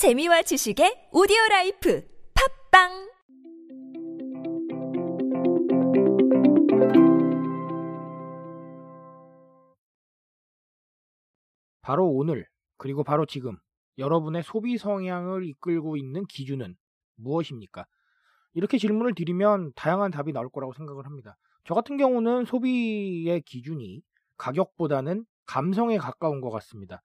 재미와 지식의 오디오 life 팟빵 바로 오늘, 그리고 바로 지금 여러분의 소비 성향을 이끌고 있는 기준은 무엇입니까? 이렇게 질문을 드리면 다양한 답이 나올 거라고 생각을 합니다. 저 같은 경우는 소비의 기준이 가격보다는 감성에 가까운 것 같습니다.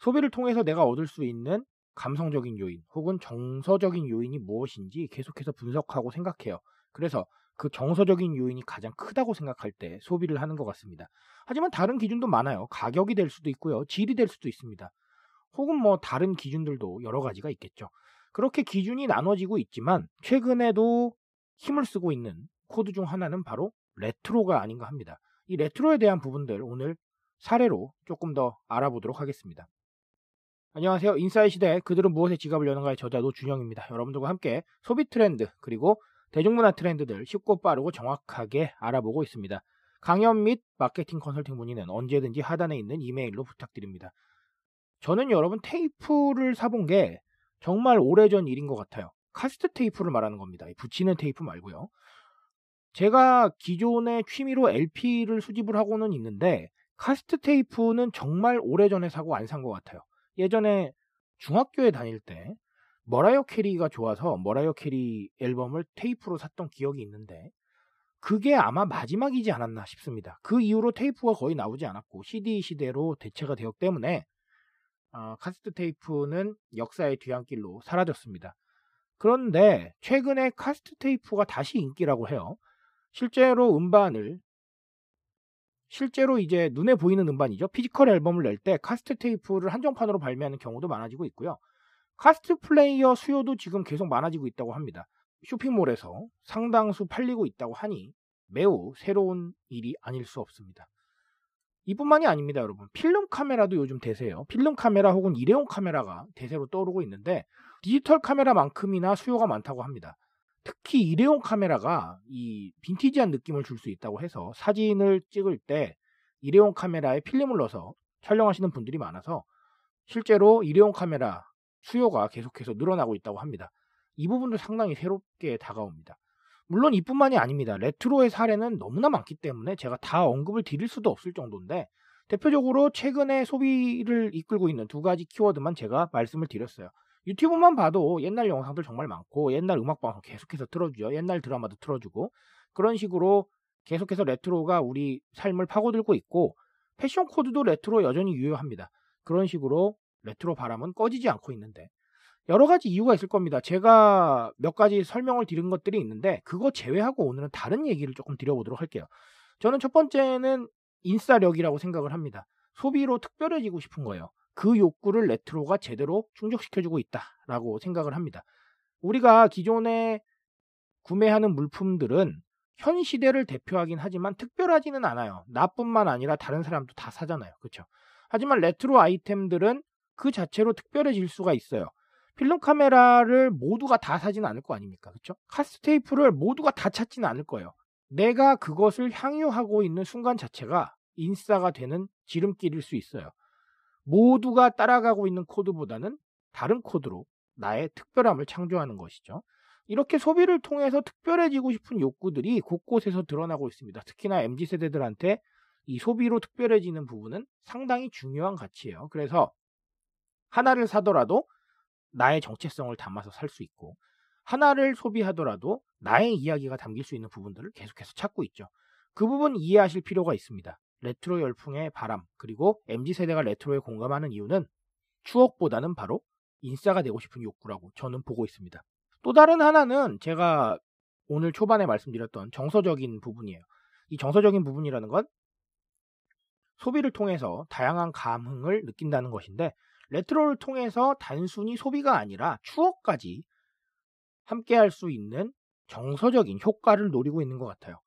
소비를 통해서 내가 얻을 수 있는 감성적인 요인 혹은 정서적인 요인이 무엇인지 계속해서 분석하고 생각해요. 그래서 그 정서적인 요인이 가장 크다고 생각할 때 소비를 하는 것 같습니다. 하지만 다른 기준도 많아요. 가격이 될 수도 있고요. 질이 될 수도 있습니다. 혹은 뭐 다른 기준들도 여러 가지가 있겠죠. 그렇게 기준이 나눠지고 있지만 최근에도 힘을 쓰고 있는 코드 중 하나는 바로 레트로가 아닌가 합니다. 이 레트로에 대한 부분들 오늘 사례로 조금 더 알아보도록 하겠습니다. 안녕하세요. 인싸의 시대 그들은 무엇에 지갑을 여는가의 저자 노준영입니다. 여러분들과 함께 소비 트렌드 그리고 대중문화 트렌드들 쉽고 빠르고 정확하게 알아보고 있습니다. 강연 및 마케팅 컨설팅 문의는 언제든지 하단에 있는 이메일로 부탁드립니다. 저는 여러분 테이프를 사본 게 정말 오래전 일인 것 같아요. 카세트 테이프를 말하는 겁니다. 붙이는 테이프 말고요. 제가 기존의 취미로 LP를 수집을 하고는 있는데 카세트 테이프는 정말 오래전에 사고 안 산 것 같아요. 예전에 중학교에 다닐 때 머라이어 캐리가 좋아서 머라이어 캐리 앨범을 테이프로 샀던 기억이 있는데 그게 아마 마지막이지 않았나 싶습니다. 그 이후로 테이프가 거의 나오지 않았고 CD 시대로 대체가 되었기 때문에 어, 카세트 테이프는 역사의 뒤안길로 사라졌습니다. 그런데 최근에 카세트 테이프가 다시 인기라고 해요. 실제로 음반을 실제로 이제 눈에 보이는 음반이죠. physical 앨범을 낼 때 카세트 테이프를 한정판으로 발매하는 경우도 많아지고 있고요. 카세트 플레이어 수요도 지금 계속 많아지고 있다고 합니다. 쇼핑몰에서 상당수 팔리고 있다고 하니 매우 새로운 일이 아닐 수 없습니다. 이뿐만이 아닙니다, 여러분. 필름 카메라도 요즘 대세예요. 필름 카메라 혹은 일회용 카메라가 대세로 떠오르고 있는데 디지털 카메라만큼이나 수요가 많다고 합니다. 특히 일회용 카메라가 이 빈티지한 느낌을 줄 수 있다고 해서 사진을 찍을 때 일회용 카메라에 필름을 넣어서 촬영하시는 분들이 많아서 실제로 일회용 카메라 수요가 계속해서 늘어나고 있다고 합니다. 이 부분도 상당히 새롭게 다가옵니다. 물론 이뿐만이 아닙니다. 레트로의 사례는 너무나 많기 때문에 제가 다 언급을 드릴 수도 없을 정도인데 대표적으로 최근에 소비를 이끌고 있는 두 가지 키워드만 제가 말씀을 드렸어요. 유튜브만 봐도 옛날 영상들 정말 많고 옛날 음악 방송 계속해서 틀어주죠. 옛날 드라마도 틀어주고 그런 식으로 계속해서 레트로가 우리 삶을 파고들고 있고 패션 코드도 레트로 여전히 유효합니다. 그런 식으로 레트로 바람은 꺼지지 않고 있는데 여러 가지 이유가 있을 겁니다. 제가 몇 가지 설명을 드린 것들이 있는데 그거 제외하고 오늘은 다른 얘기를 조금 드려보도록 할게요. 저는 첫 번째는 인싸력이라고 생각을 합니다. 소비로 특별해지고 싶은 거예요. 그 욕구를 레트로가 제대로 충족시켜주고 있다라고 생각을 합니다. 우리가 기존에 구매하는 물품들은 현 시대를 대표하긴 하지만 특별하지는 않아요. 나뿐만 아니라 다른 사람도 다 사잖아요. 그렇죠? 하지만 레트로 아이템들은 그 자체로 특별해질 수가 있어요. 필름 카메라를 모두가 다 사지는 않을 거 아닙니까? 그렇죠? 카세트 테이프를 모두가 다 찾지는 않을 거예요. 내가 그것을 향유하고 있는 순간 자체가 인싸가 되는 지름길일 수 있어요. 모두가 따라가고 있는 코드보다는 다른 코드로 나의 특별함을 창조하는 것이죠. 이렇게 소비를 통해서 특별해지고 싶은 욕구들이 곳곳에서 드러나고 있습니다. 특히나 MZ 세대들한테 이 소비로 특별해지는 부분은 상당히 중요한 가치예요. 그래서 하나를 사더라도 나의 정체성을 담아서 살 수 있고 하나를 소비하더라도 나의 이야기가 담길 수 있는 부분들을 계속해서 찾고 있죠. 그 부분 이해하실 필요가 있습니다. 레트로 열풍의 바람 그리고 MZ 세대가 레트로에 공감하는 이유는 추억보다는 바로 인싸가 되고 싶은 욕구라고 저는 보고 있습니다. 또 다른 하나는 제가 오늘 초반에 말씀드렸던 정서적인 부분이에요. 이 정서적인 부분이라는 건 소비를 통해서 다양한 감흥을 느낀다는 것인데 레트로를 통해서 단순히 소비가 아니라 추억까지 함께 할 수 있는 정서적인 효과를 노리고 있는 것 같아요.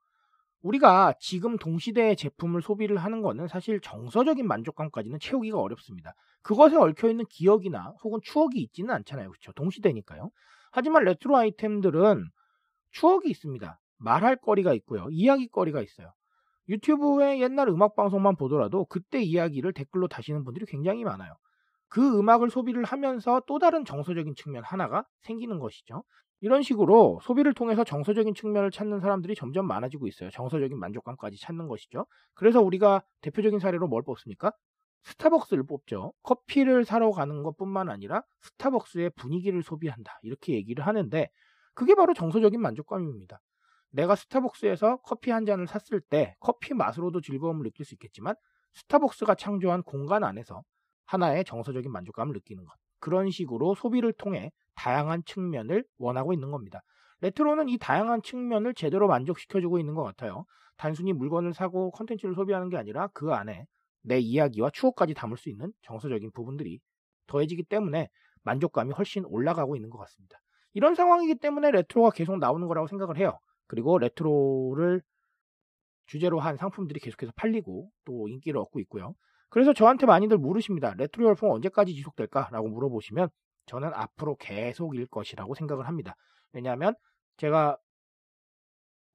우리가 지금 동시대의 제품을 소비를 하는 것은 사실 정서적인 만족감까지는 채우기가 어렵습니다. 그것에 얽혀 있는 기억이나 혹은 추억이 있지는 않잖아요. 그렇죠? 동시대니까요. 하지만 레트로 아이템들은 추억이 있습니다. 말할 거리가 있고요. 이야기 거리가 있어요. 유튜브의 옛날 음악 방송만 보더라도 그때 이야기를 댓글로 다시는 분들이 굉장히 많아요. 그 음악을 소비를 하면서 또 다른 정서적인 측면 하나가 생기는 것이죠. 이런 식으로 소비를 통해서 정서적인 측면을 찾는 사람들이 점점 많아지고 있어요. 정서적인 만족감까지 찾는 것이죠. 그래서 우리가 대표적인 사례로 뭘 뽑습니까? 스타벅스를 뽑죠. 커피를 사러 가는 것 뿐만 아니라 스타벅스의 분위기를 소비한다. 이렇게 얘기를 하는데 그게 바로 정서적인 만족감입니다. 내가 스타벅스에서 커피 한 잔을 샀을 때 커피 맛으로도 즐거움을 느낄 수 있겠지만 스타벅스가 창조한 공간 안에서 하나의 정서적인 만족감을 느끼는 것. 그런 식으로 소비를 통해 다양한 측면을 원하고 있는 겁니다. 레트로는 이 다양한 측면을 제대로 만족시켜주고 있는 것 같아요. 단순히 물건을 사고 컨텐츠를 소비하는 게 아니라 그 안에 내 이야기와 추억까지 담을 수 있는 정서적인 부분들이 더해지기 때문에 만족감이 훨씬 올라가고 있는 것 같습니다. 이런 상황이기 때문에 레트로가 계속 나오는 거라고 생각을 해요. 그리고 레트로를 주제로 한 상품들이 계속해서 팔리고 또 인기를 얻고 있고요. 그래서 저한테 많이들 물으십니다. 레트로 열풍 언제까지 지속될까라고 물어보시면 저는 앞으로 계속일 것이라고 생각을 합니다. 왜냐하면 제가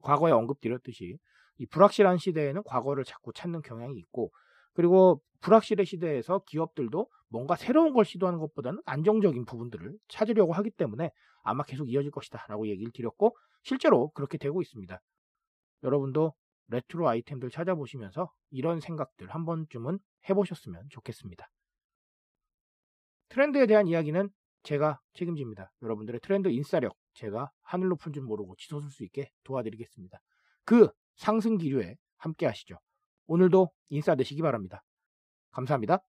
과거에 언급드렸듯이 이 불확실한 시대에는 과거를 자꾸 찾는 경향이 있고 그리고 불확실의 시대에서 기업들도 뭔가 새로운 걸 시도하는 것보다는 안정적인 부분들을 찾으려고 하기 때문에 아마 계속 이어질 것이다 라고 얘기를 드렸고 실제로 그렇게 되고 있습니다. 여러분도 레트로 아이템들 찾아보시면서 이런 생각들 한 번쯤은 해보셨으면 좋겠습니다. 트렌드에 대한 이야기는 제가 책임집니다. 여러분들의 트렌드 인싸력 제가 하늘 높은 줄 모르고 치솟을 수 있게 도와드리겠습니다. 그 상승 기류에 함께 하시죠. 오늘도 인싸 되시기 바랍니다. 감사합니다.